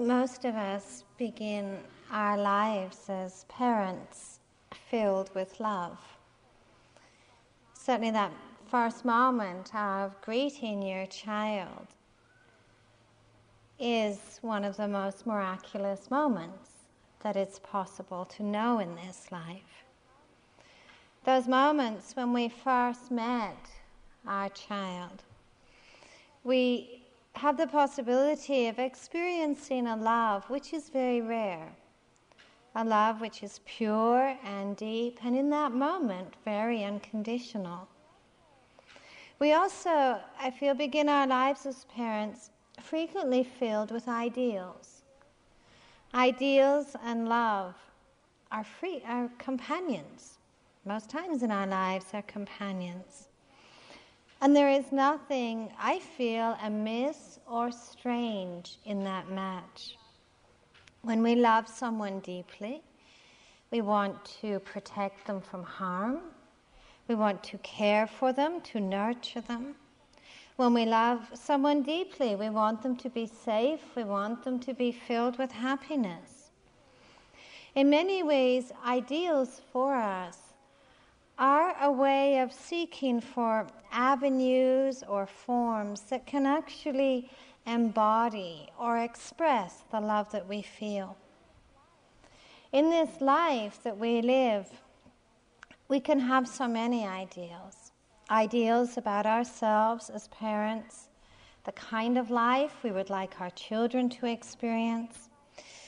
most of us begin our lives as parents filled with love. Certainly, that first moment of greeting your child is one of the most miraculous moments that it's possible to know in this life. Those moments when we first met our child, we have the possibility of experiencing a love which is very rare, a love which is pure and deep, and in that moment, very unconditional. We also, I feel, begin our lives as parents frequently filled with ideals. Ideals and love are free, are companions. Most times in our lives, are companions. And there is nothing, I feel, amiss or strange in that match. When we love someone deeply, we want to protect them from harm. We want to care for them, to nurture them. When we love someone deeply, we want them to be safe, we want them to be filled with happiness. In many ways, ideals for us are a way of seeking for avenues or forms that can actually embody or express the love that we feel. In this life that we live, we can have so many ideals. Ideals about ourselves as parents, the kind of life we would like our children to experience,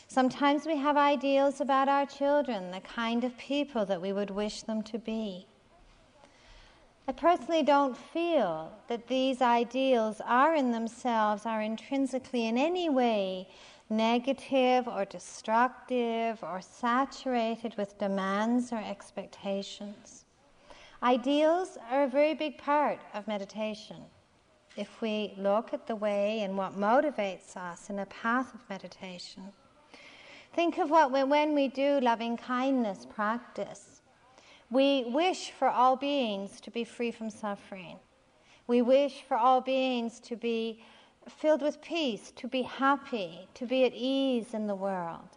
Sometimes we have ideals about our children, the kind of people that we would wish them to be. I personally don't feel that these ideals are in themselves, are intrinsically in any way negative or destructive or saturated with demands or expectations. Ideals are a very big part of meditation. If we look at the way and what motivates us in a path of meditation, Think of what when we do loving kindness practice, we wish for all beings to be free from suffering. We wish for all beings to be filled with peace, to be happy, to be at ease in the world.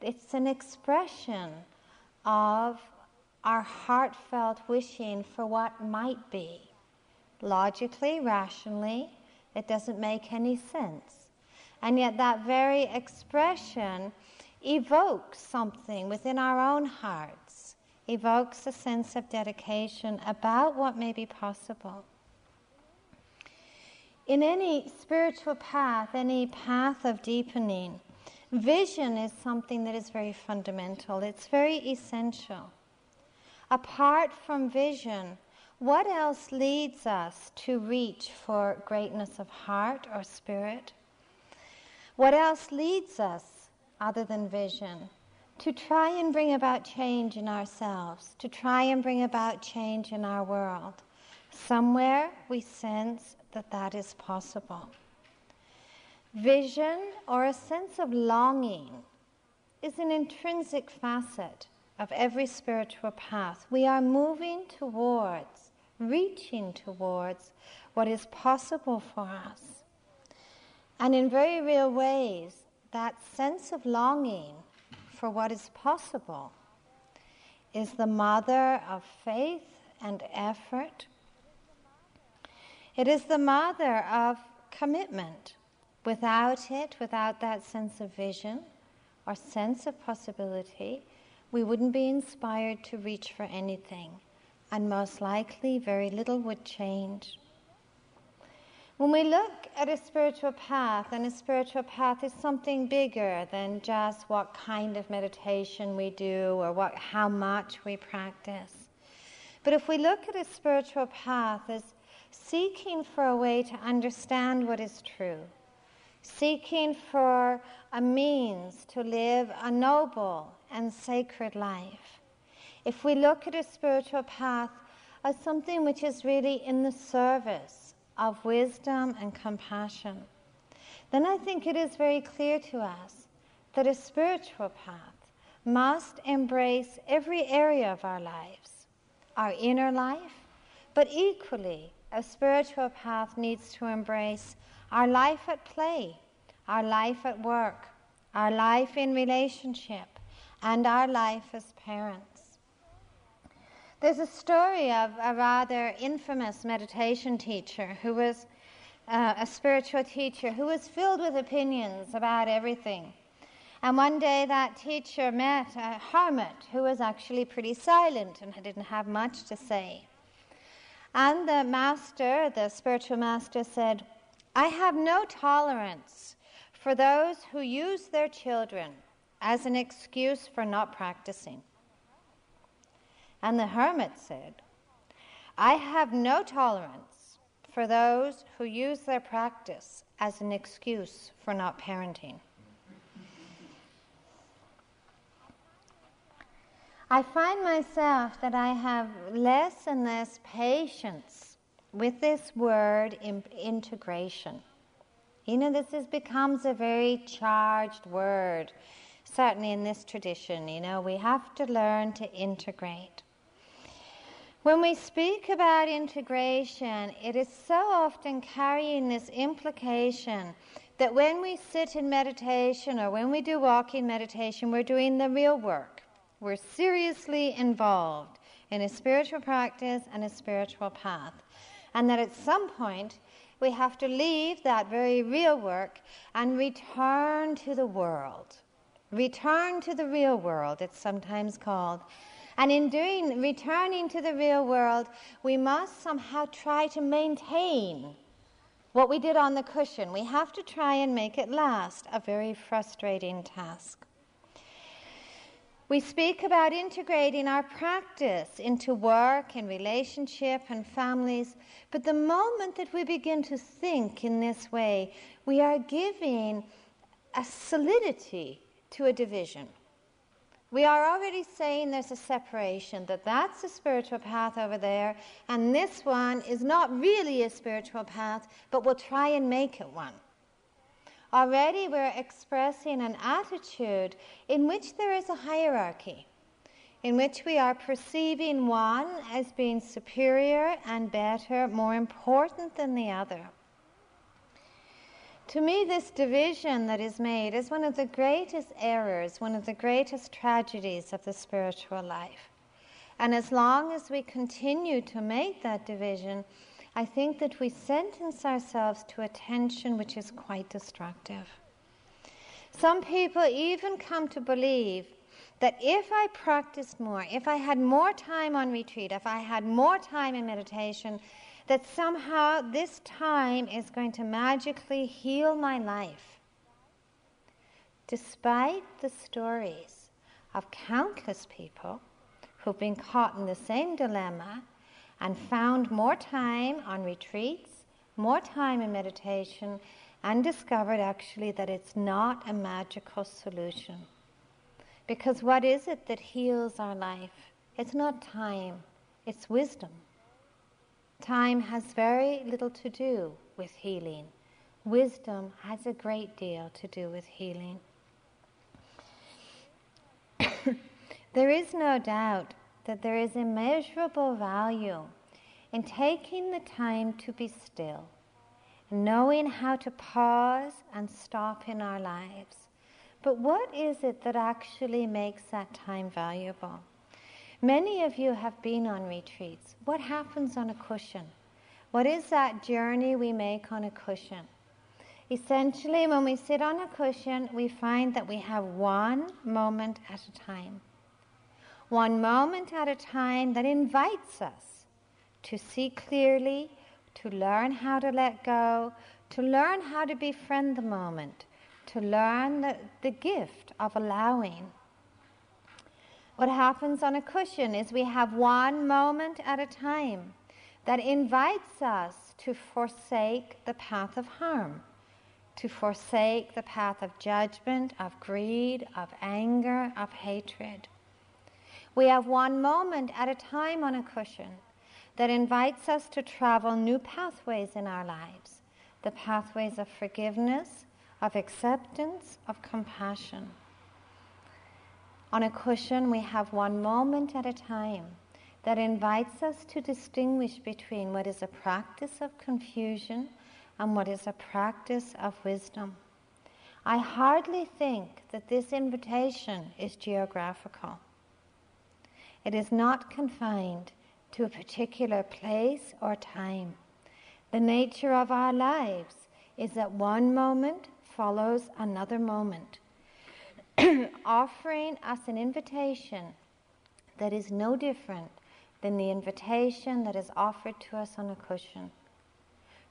It's an expression of our heartfelt wishing for what might be. Logically, rationally, it doesn't make any sense. And yet, that very expression evokes something within our own hearts, evokes a sense of dedication about what may be possible. In any spiritual path, any path of deepening, vision is something that is very fundamental, it's very essential. Apart from vision, what else leads us to reach for greatness of heart or spirit? What else leads us other than vision, to try and bring about change in ourselves, to try and bring about change in our world. Somewhere we sense that that is possible. Vision or a sense of longing is an intrinsic facet of every spiritual path. We are moving towards, reaching towards what is possible for us. And in very real ways, that sense of longing for what is possible is the mother of faith and effort. It is the mother of commitment. Without it, without that sense of vision or sense of possibility, we wouldn't be inspired to reach for anything, and most likely very little would change. When we look at a spiritual path, and a spiritual path is something bigger than just what kind of meditation we do or what, how much we practice. But if we look at a spiritual path as seeking for a way to understand what is true, seeking for a means to live a noble and sacred life, if we look at a spiritual path as something which is really in the service of wisdom and compassion, then I think it is very clear to us that a spiritual path must embrace every area of our lives, our inner life, but equally, a spiritual path needs to embrace our life at play, our life at work, our life in relationship, and our life as parents. There's a story of a rather infamous meditation teacher who was uh, a spiritual teacher who was filled with opinions about everything. And one day that teacher met a hermit who was actually pretty silent and didn't have much to say. And the master, the spiritual master, said, I have no tolerance for those who use their children as an excuse for not practicing. And the hermit said, I have no tolerance for those who use their practice as an excuse for not parenting. I find myself that I have less and less patience with this word integration. You know, this is, becomes a very charged word, certainly in this tradition. You know, we have to learn to integrate. When we speak about integration, it is so often carrying this implication that when we sit in meditation or when we do walking meditation, we're doing the real work. We're seriously involved in a spiritual practice and a spiritual path. And that at some point, we have to leave that very real work and return to the world. Return to the real world, it's sometimes called. And in doing, returning to the real world, we must somehow try to maintain what we did on the cushion. We have to try and make it last, a very frustrating task. We speak about integrating our practice into work and relationship and families, but the moment that we begin to think in this way, we are giving a solidity to a division. We are already saying there's a separation, that that's a spiritual path over there, and this one is not really a spiritual path, but we'll try and make it one. Already we're expressing an attitude in which there is a hierarchy, in which we are perceiving one as being superior and better, more important than the other. To me, this division that is made is one of the greatest errors, one of the greatest tragedies of the spiritual life. And as long as we continue to make that division, I think that we sentence ourselves to a tension which is quite destructive. Some people even come to believe that if I practiced more, if I had more time on retreat, if I had more time in meditation, that somehow this time is going to magically heal my life. Despite the stories of countless people who've been caught in the same dilemma and found more time on retreats, more time in meditation, and discovered actually that it's not a magical solution. Because what is it that heals our life? It's not time, it's wisdom. Time has very little to do with healing. Wisdom has a great deal to do with healing. there is no doubt that there is immeasurable value in taking the time to be still, knowing how to pause and stop in our lives. But what is it that actually makes that time valuable? Many of you have been on retreats. What happens on a cushion? What is that journey we make on a cushion? Essentially, when we sit on a cushion, we find that we have one moment at a time one moment at a time that invites us to see clearly, to learn how to let go, to learn how to befriend the moment, to learn the, the gift of allowing. What happens on a cushion is we have one moment at a time that invites us to forsake the path of harm, to forsake the path of judgment, of greed, of anger, of hatred. We have one moment at a time on a cushion that invites us to travel new pathways in our lives the pathways of forgiveness, of acceptance, of compassion. On a cushion, we have one moment at a time that invites us to distinguish between what is a practice of confusion and what is a practice of wisdom. I hardly think that this invitation is geographical. It is not confined to a particular place or time. The nature of our lives is that one moment follows another moment, offering us an invitation that is no different than the invitation that is offered to us on a cushion.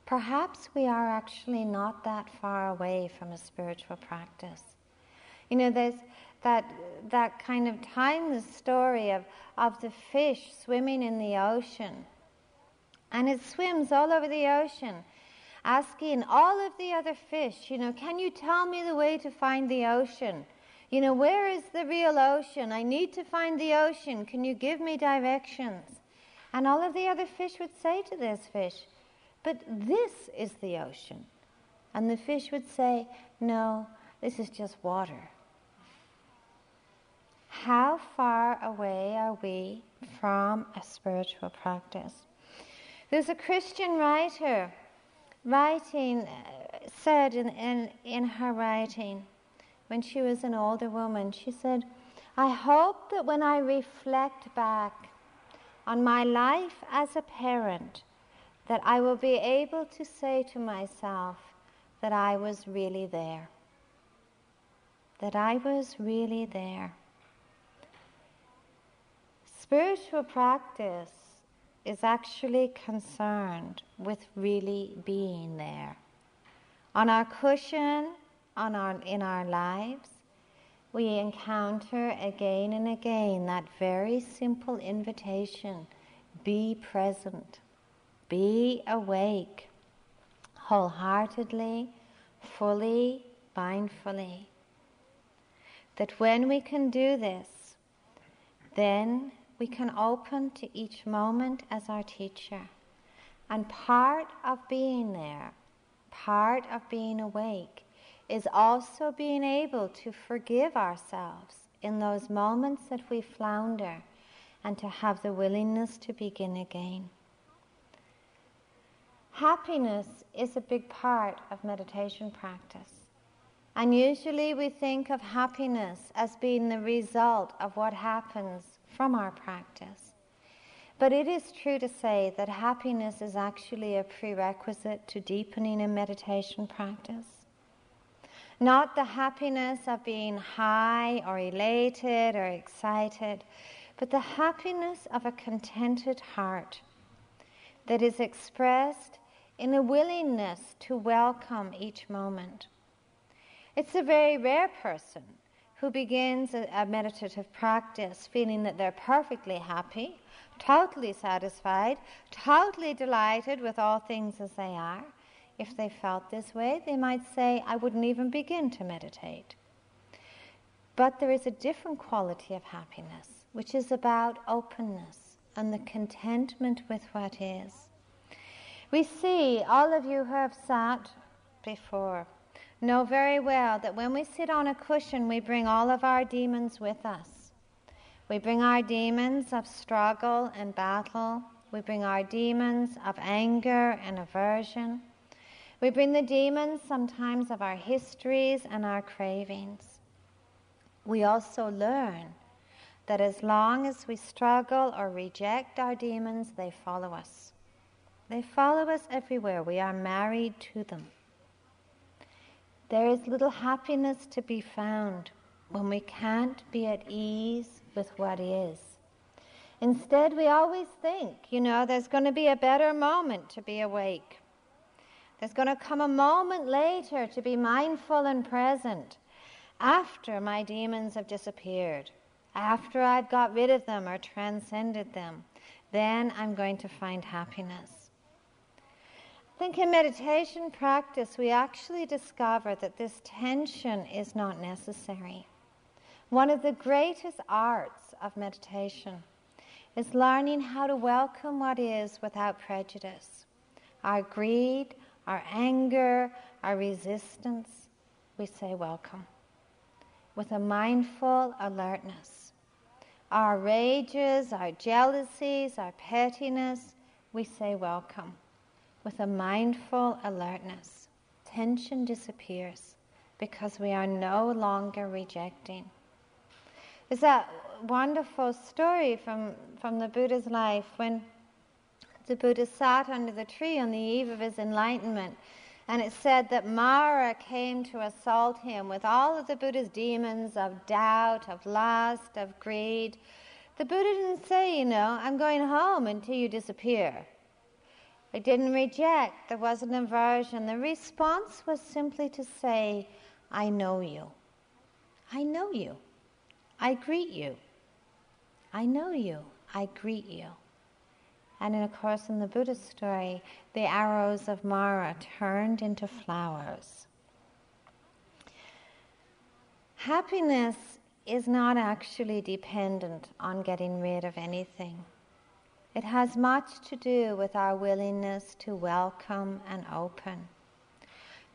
Perhaps we are actually not that far away from a spiritual practice. You know, there's that, that kind of timeless story of, of the fish swimming in the ocean. And it swims all over the ocean, asking all of the other fish, you know, can you tell me the way to find the ocean? You know, where is the real ocean? I need to find the ocean. Can you give me directions? And all of the other fish would say to this fish, But this is the ocean. And the fish would say, No, this is just water. How far away are we from a spiritual practice? There's a Christian writer writing, uh, said in, in, in her writing, when she was an older woman, she said, I hope that when I reflect back on my life as a parent, that I will be able to say to myself that I was really there. That I was really there. Spiritual practice is actually concerned with really being there. On our cushion, on our, in our lives, we encounter again and again that very simple invitation be present, be awake, wholeheartedly, fully, mindfully. That when we can do this, then we can open to each moment as our teacher. And part of being there, part of being awake, is also being able to forgive ourselves in those moments that we flounder and to have the willingness to begin again. Happiness is a big part of meditation practice. And usually we think of happiness as being the result of what happens from our practice. But it is true to say that happiness is actually a prerequisite to deepening a meditation practice. Not the happiness of being high or elated or excited, but the happiness of a contented heart that is expressed in a willingness to welcome each moment. It's a very rare person who begins a, a meditative practice feeling that they're perfectly happy, totally satisfied, totally delighted with all things as they are. If they felt this way, they might say, I wouldn't even begin to meditate. But there is a different quality of happiness, which is about openness and the contentment with what is. We see, all of you who have sat before, know very well that when we sit on a cushion, we bring all of our demons with us. We bring our demons of struggle and battle. We bring our demons of anger and aversion. We bring the demons sometimes of our histories and our cravings. We also learn that as long as we struggle or reject our demons, they follow us. They follow us everywhere. We are married to them. There is little happiness to be found when we can't be at ease with what is. Instead, we always think, you know, there's going to be a better moment to be awake. There's going to come a moment later to be mindful and present after my demons have disappeared, after I've got rid of them or transcended them. Then I'm going to find happiness. I think in meditation practice, we actually discover that this tension is not necessary. One of the greatest arts of meditation is learning how to welcome what is without prejudice. Our greed, our anger, our resistance, we say welcome with a mindful alertness. Our rages, our jealousies, our pettiness, we say welcome with a mindful alertness. Tension disappears because we are no longer rejecting. There's that wonderful story from, from the Buddha's life when the Buddha sat under the tree on the eve of his enlightenment. And it said that Mara came to assault him with all of the Buddha's demons of doubt, of lust, of greed. The Buddha didn't say, you know, I'm going home until you disappear. He didn't reject, there wasn't aversion. The response was simply to say, I know you. I know you. I greet you. I know you. I greet you. And of course, in the Buddha story, the arrows of Mara turned into flowers. Happiness is not actually dependent on getting rid of anything. It has much to do with our willingness to welcome and open.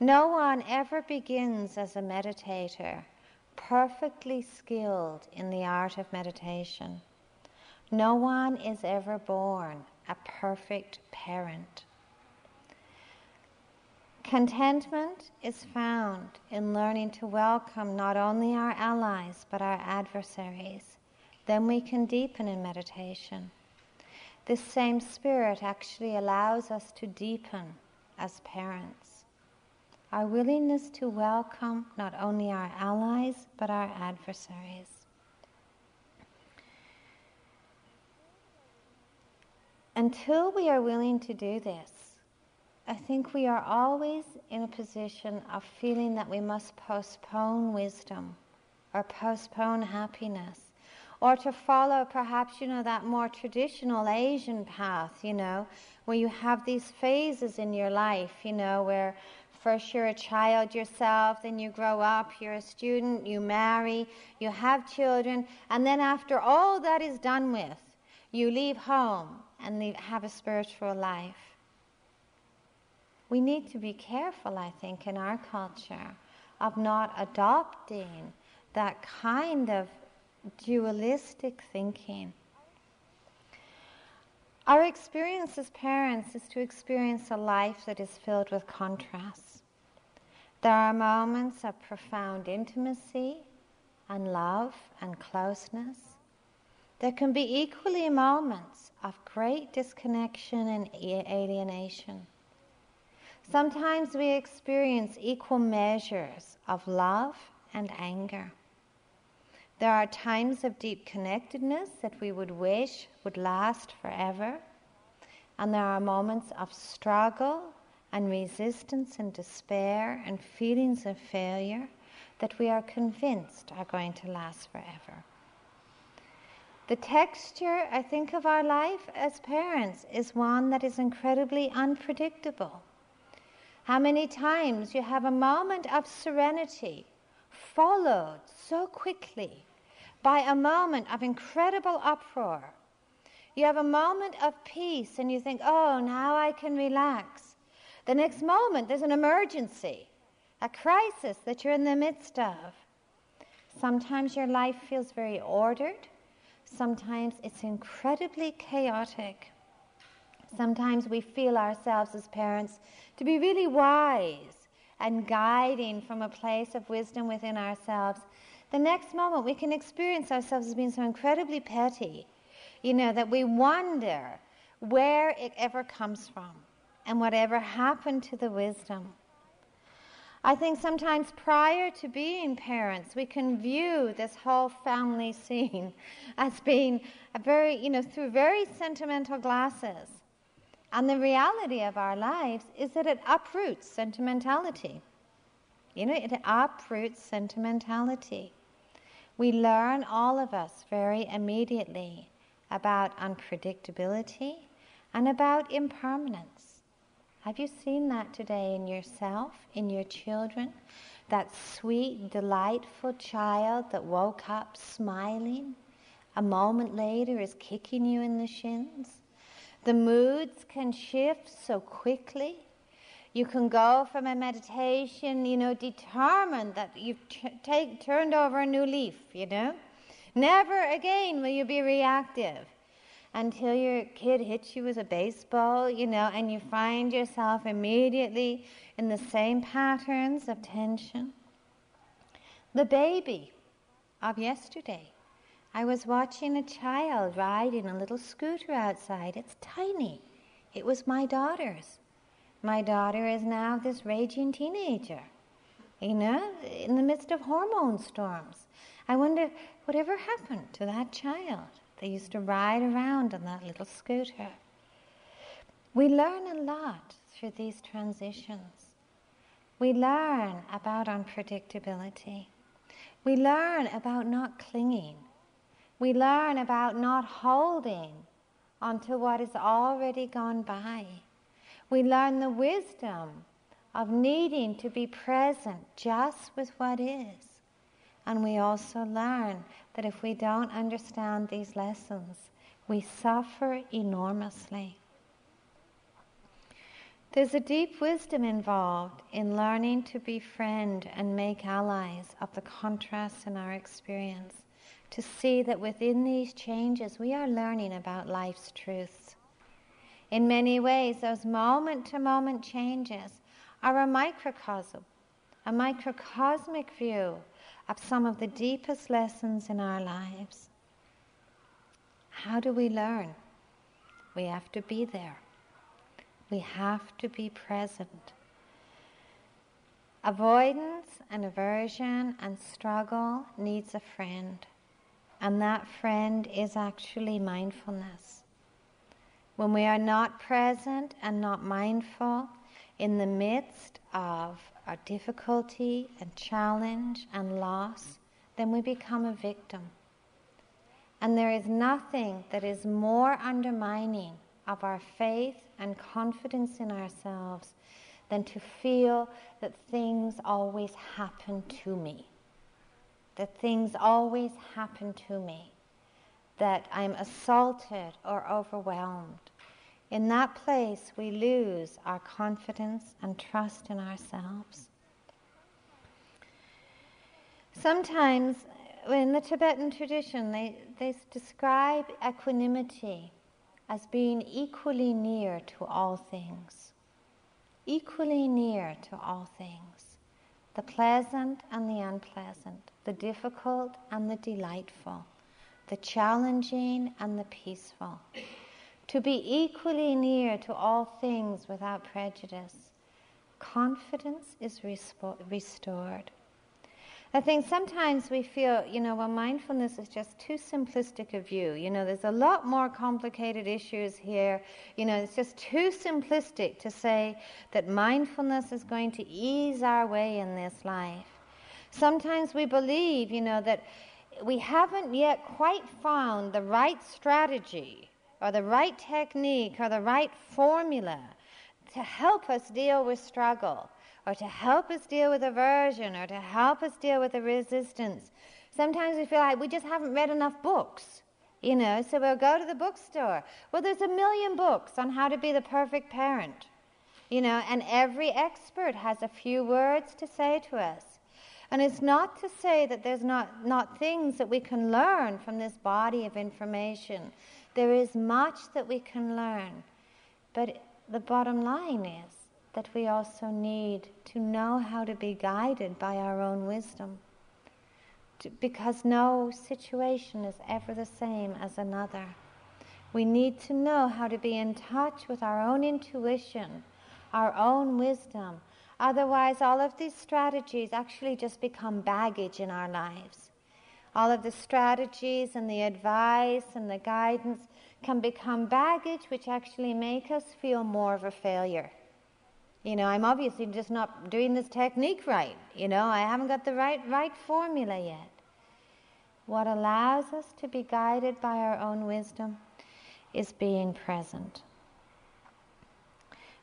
No one ever begins as a meditator perfectly skilled in the art of meditation. No one is ever born a perfect parent. Contentment is found in learning to welcome not only our allies but our adversaries. Then we can deepen in meditation. This same spirit actually allows us to deepen as parents. Our willingness to welcome not only our allies but our adversaries. Until we are willing to do this, I think we are always in a position of feeling that we must postpone wisdom or postpone happiness or to follow perhaps, you know, that more traditional Asian path, you know, where you have these phases in your life, you know, where first you're a child yourself, then you grow up, you're a student, you marry, you have children, and then after all that is done with, you leave home and leave, have a spiritual life. We need to be careful, I think, in our culture of not adopting that kind of dualistic thinking. Our experience as parents is to experience a life that is filled with contrasts. There are moments of profound intimacy and love and closeness. There can be equally moments of great disconnection and alienation. Sometimes we experience equal measures of love and anger. There are times of deep connectedness that we would wish would last forever. And there are moments of struggle and resistance and despair and feelings of failure that we are convinced are going to last forever. The texture, I think, of our life as parents is one that is incredibly unpredictable. How many times you have a moment of serenity followed so quickly by a moment of incredible uproar. You have a moment of peace and you think, oh, now I can relax. The next moment, there's an emergency, a crisis that you're in the midst of. Sometimes your life feels very ordered, sometimes it's incredibly chaotic. Sometimes we feel ourselves as parents to be really wise and guiding from a place of wisdom within ourselves the next moment we can experience ourselves as being so incredibly petty, you know, that we wonder where it ever comes from and whatever happened to the wisdom. I think sometimes prior to being parents, we can view this whole family scene as being a very, you know, through very sentimental glasses. And the reality of our lives is that it uproots sentimentality. You know, it uproots sentimentality. We learn, all of us, very immediately about unpredictability and about impermanence. Have you seen that today in yourself, in your children? That sweet, delightful child that woke up smiling, a moment later is kicking you in the shins. The moods can shift so quickly you can go from a meditation, you know, determined that you've t- take, turned over a new leaf, you know. Never again will you be reactive until your kid hits you with a baseball, you know, and you find yourself immediately in the same patterns of tension. The baby of yesterday. I was watching a child riding a little scooter outside. It's tiny. It was my daughter's. My daughter is now this raging teenager, you know, in the midst of hormone storms. I wonder whatever happened to that child. They used to ride around on that little scooter. We learn a lot through these transitions. We learn about unpredictability. We learn about not clinging. We learn about not holding onto what is already gone by. We learn the wisdom of needing to be present just with what is. And we also learn that if we don't understand these lessons, we suffer enormously. There's a deep wisdom involved in learning to befriend and make allies of the contrasts in our experience, to see that within these changes we are learning about life's truths. In many ways, those moment to moment changes are a microcosm, a microcosmic view of some of the deepest lessons in our lives. How do we learn? We have to be there. We have to be present. Avoidance and aversion and struggle needs a friend, and that friend is actually mindfulness. When we are not present and not mindful in the midst of our difficulty and challenge and loss, then we become a victim. And there is nothing that is more undermining of our faith and confidence in ourselves than to feel that things always happen to me. That things always happen to me. That I'm assaulted or overwhelmed. In that place, we lose our confidence and trust in ourselves. Sometimes, in the Tibetan tradition, they, they describe equanimity as being equally near to all things. Equally near to all things. The pleasant and the unpleasant, the difficult and the delightful, the challenging and the peaceful. To be equally near to all things without prejudice. Confidence is restored. I think sometimes we feel, you know, well, mindfulness is just too simplistic a view. You know, there's a lot more complicated issues here. You know, it's just too simplistic to say that mindfulness is going to ease our way in this life. Sometimes we believe, you know, that we haven't yet quite found the right strategy or the right technique or the right formula to help us deal with struggle or to help us deal with aversion or to help us deal with the resistance. Sometimes we feel like we just haven't read enough books, you know, so we'll go to the bookstore. Well, there's a million books on how to be the perfect parent, you know, and every expert has a few words to say to us. And it's not to say that there's not, not things that we can learn from this body of information. There is much that we can learn. But the bottom line is that we also need to know how to be guided by our own wisdom. Because no situation is ever the same as another. We need to know how to be in touch with our own intuition, our own wisdom. Otherwise, all of these strategies actually just become baggage in our lives. All of the strategies and the advice and the guidance can become baggage which actually make us feel more of a failure. You know, I'm obviously just not doing this technique right. You know, I haven't got the right right formula yet. What allows us to be guided by our own wisdom is being present.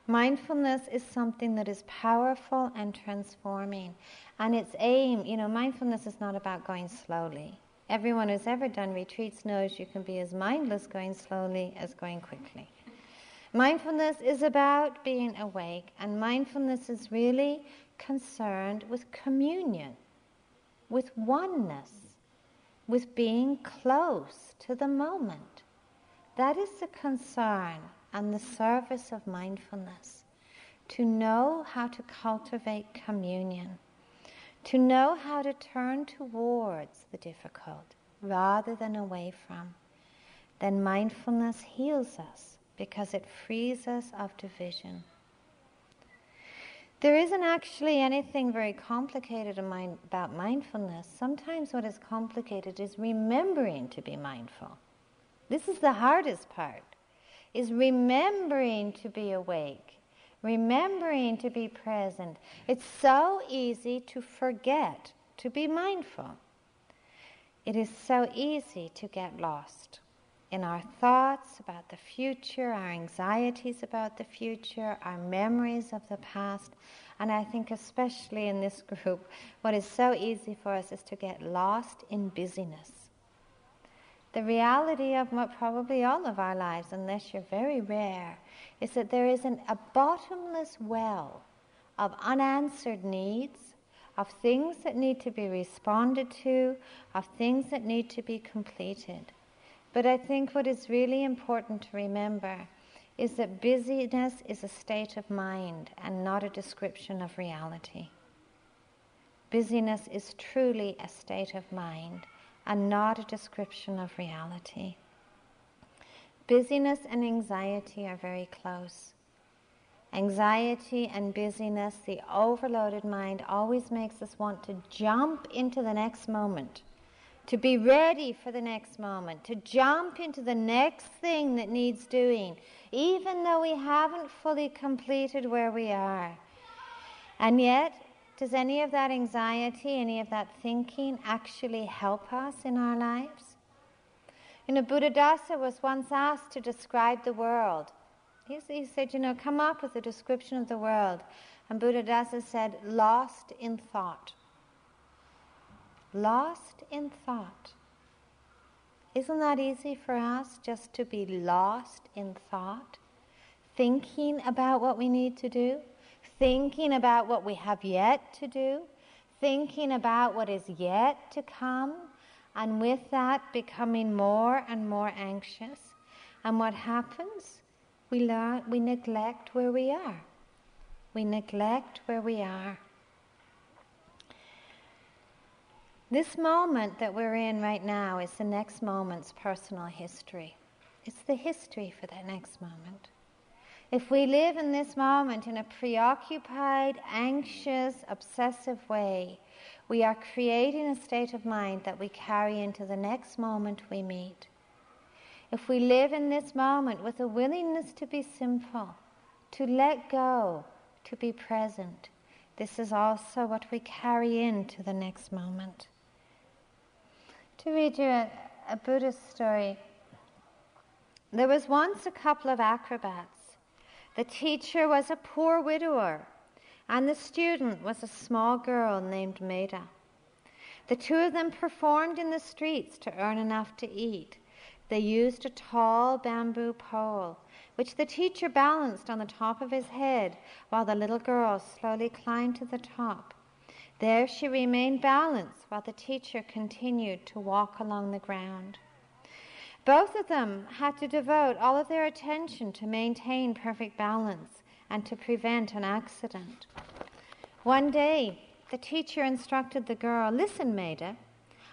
Mindfulness is something that is powerful and transforming. And its aim, you know, mindfulness is not about going slowly. Everyone who's ever done retreats knows you can be as mindless going slowly as going quickly. Mindfulness is about being awake, and mindfulness is really concerned with communion, with oneness, with being close to the moment. That is the concern and the service of mindfulness to know how to cultivate communion, to know how to turn towards the difficult rather than away from, then mindfulness heals us because it frees us of division. There isn't actually anything very complicated about mindfulness. Sometimes what is complicated is remembering to be mindful. This is the hardest part, is remembering to be awake, remembering to be present. It's so easy to forget to be mindful. It is so easy to get lost in our thoughts about the future, our anxieties about the future, our memories of the past. And I think, especially in this group, what is so easy for us is to get lost in busyness. The reality of probably all of our lives, unless you're very rare, is that there is an, a bottomless well of unanswered needs, of things that need to be responded to, of things that need to be completed. But I think what is really important to remember is that busyness is a state of mind and not a description of reality. Busyness is truly a state of mind and not a description of reality. Busyness and anxiety are very close. Anxiety and busyness, the overloaded mind, always makes us want to jump into the next moment to be ready for the next moment, to jump into the next thing that needs doing, even though we haven't fully completed where we are. And yet, does any of that anxiety, any of that thinking actually help us in our lives? You know, Buddhadasa was once asked to describe the world. He, he said, you know, come up with a description of the world. And Buddhadasa said, lost in thought lost in thought. Isn't that easy for us just to be lost in thought? Thinking about what we need to do, thinking about what we have yet to do, thinking about what is yet to come, and with that becoming more and more anxious. And what happens? We, learn, we neglect where we are. We neglect where we are. This moment that we're in right now is the next moment's personal history. It's the history for that next moment. If we live in this moment in a preoccupied, anxious, obsessive way, we are creating a state of mind that we carry into the next moment we meet. If we live in this moment with a willingness to be simple, to let go, to be present, this is also what we carry into the next moment to read you a, a Buddhist story. There was once a couple of acrobats. The teacher was a poor widower, and the student was a small girl named Maida. The two of them performed in the streets to earn enough to eat. They used a tall bamboo pole, which the teacher balanced on the top of his head while the little girl slowly climbed to the top. There she remained balanced while the teacher continued to walk along the ground. Both of them had to devote all of their attention to maintain perfect balance and to prevent an accident. One day, the teacher instructed the girl Listen, Maida,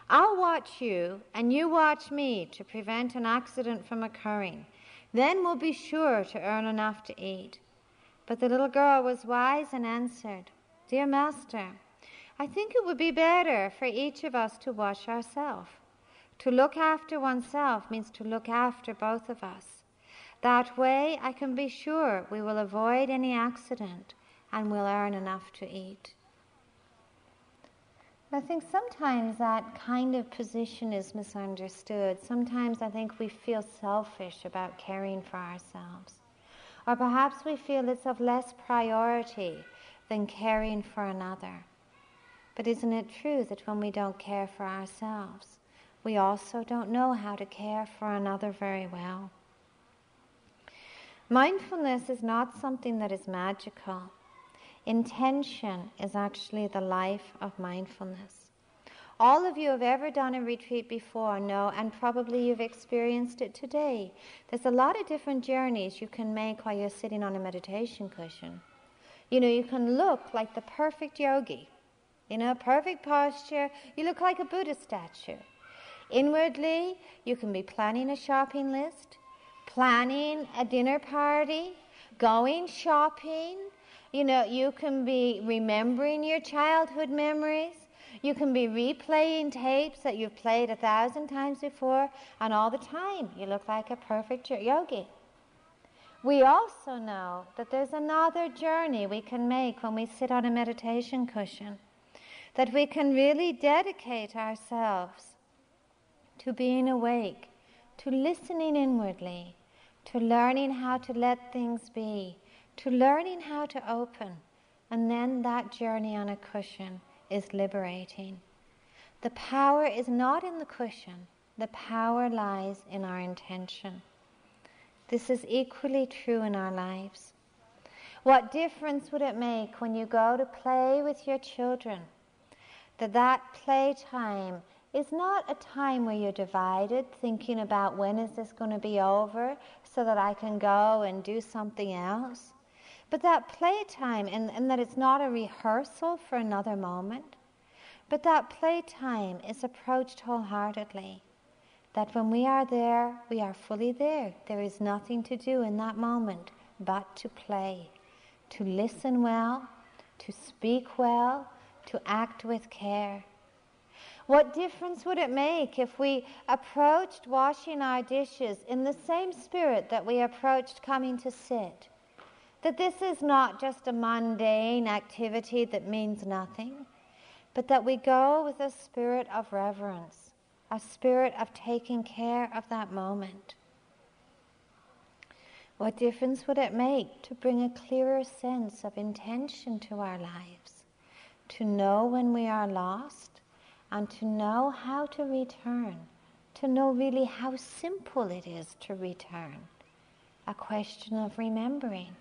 I'll watch you and you watch me to prevent an accident from occurring. Then we'll be sure to earn enough to eat. But the little girl was wise and answered, Dear master, I think it would be better for each of us to wash ourselves. To look after oneself means to look after both of us. That way, I can be sure we will avoid any accident and we'll earn enough to eat. I think sometimes that kind of position is misunderstood. Sometimes I think we feel selfish about caring for ourselves. Or perhaps we feel it's of less priority than caring for another. But isn't it true that when we don't care for ourselves, we also don't know how to care for another very well? Mindfulness is not something that is magical. Intention is actually the life of mindfulness. All of you have ever done a retreat before know, and probably you've experienced it today. There's a lot of different journeys you can make while you're sitting on a meditation cushion. You know, you can look like the perfect yogi In a perfect posture, you look like a Buddha statue. Inwardly, you can be planning a shopping list, planning a dinner party, going shopping. You know, you can be remembering your childhood memories. You can be replaying tapes that you've played a thousand times before, and all the time you look like a perfect yogi. We also know that there's another journey we can make when we sit on a meditation cushion, that we can really dedicate ourselves to being awake, to listening inwardly, to learning how to let things be, to learning how to open, and then that journey on a cushion is liberating. The power is not in the cushion, the power lies in our intention. This is equally true in our lives. What difference would it make when you go to play with your children? That that playtime is not a time where you're divided, thinking about when is this going to be over so that I can go and do something else. But that playtime, and, and that it's not a rehearsal for another moment, but that playtime is approached wholeheartedly that when we are there, we are fully there. There is nothing to do in that moment but to play, to listen well, to speak well, to act with care. What difference would it make if we approached washing our dishes in the same spirit that we approached coming to sit? That this is not just a mundane activity that means nothing, but that we go with a spirit of reverence a spirit of taking care of that moment. What difference would it make to bring a clearer sense of intention to our lives? To know when we are lost and to know how to return, to know really how simple it is to return. A question of remembering.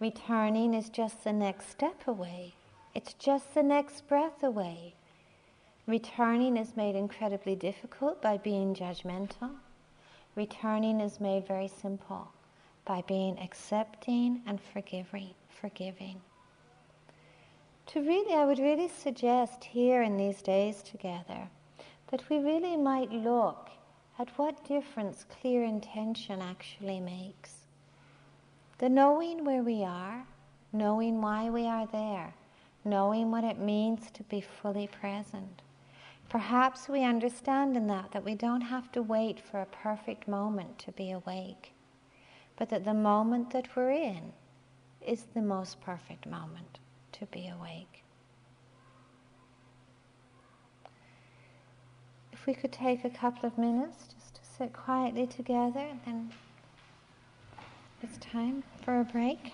Returning is just the next step away, it's just the next breath away. Returning is made incredibly difficult by being judgmental. Returning is made very simple by being accepting and forgiving. forgiving. To really, I would really suggest here in these days together that we really might look at what difference clear intention actually makes. The knowing where we are, knowing why we are there, knowing what it means to be fully present. Perhaps we understand in that that we don't have to wait for a perfect moment to be awake, but that the moment that we're in is the most perfect moment to be awake. If we could take a couple of minutes just to sit quietly together, and then it's time for a break.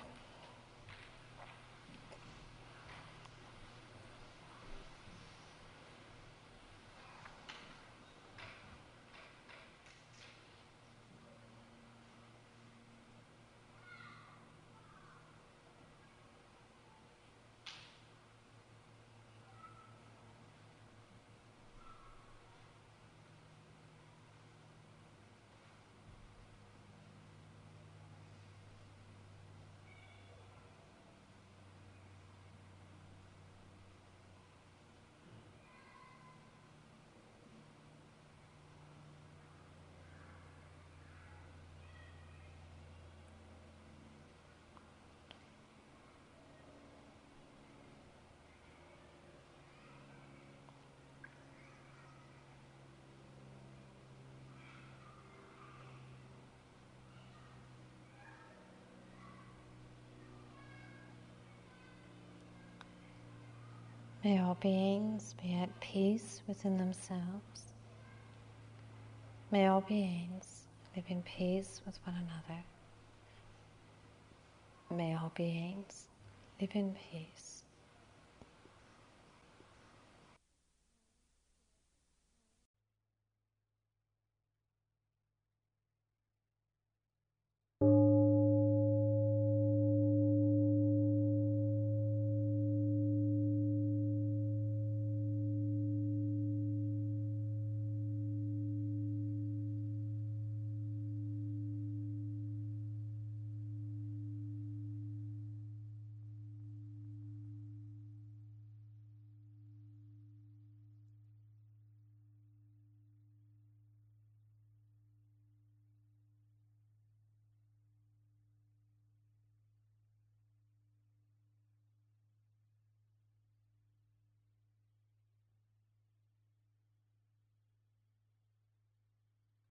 May all beings be at peace within themselves. May all beings live in peace with one another. May all beings live in peace.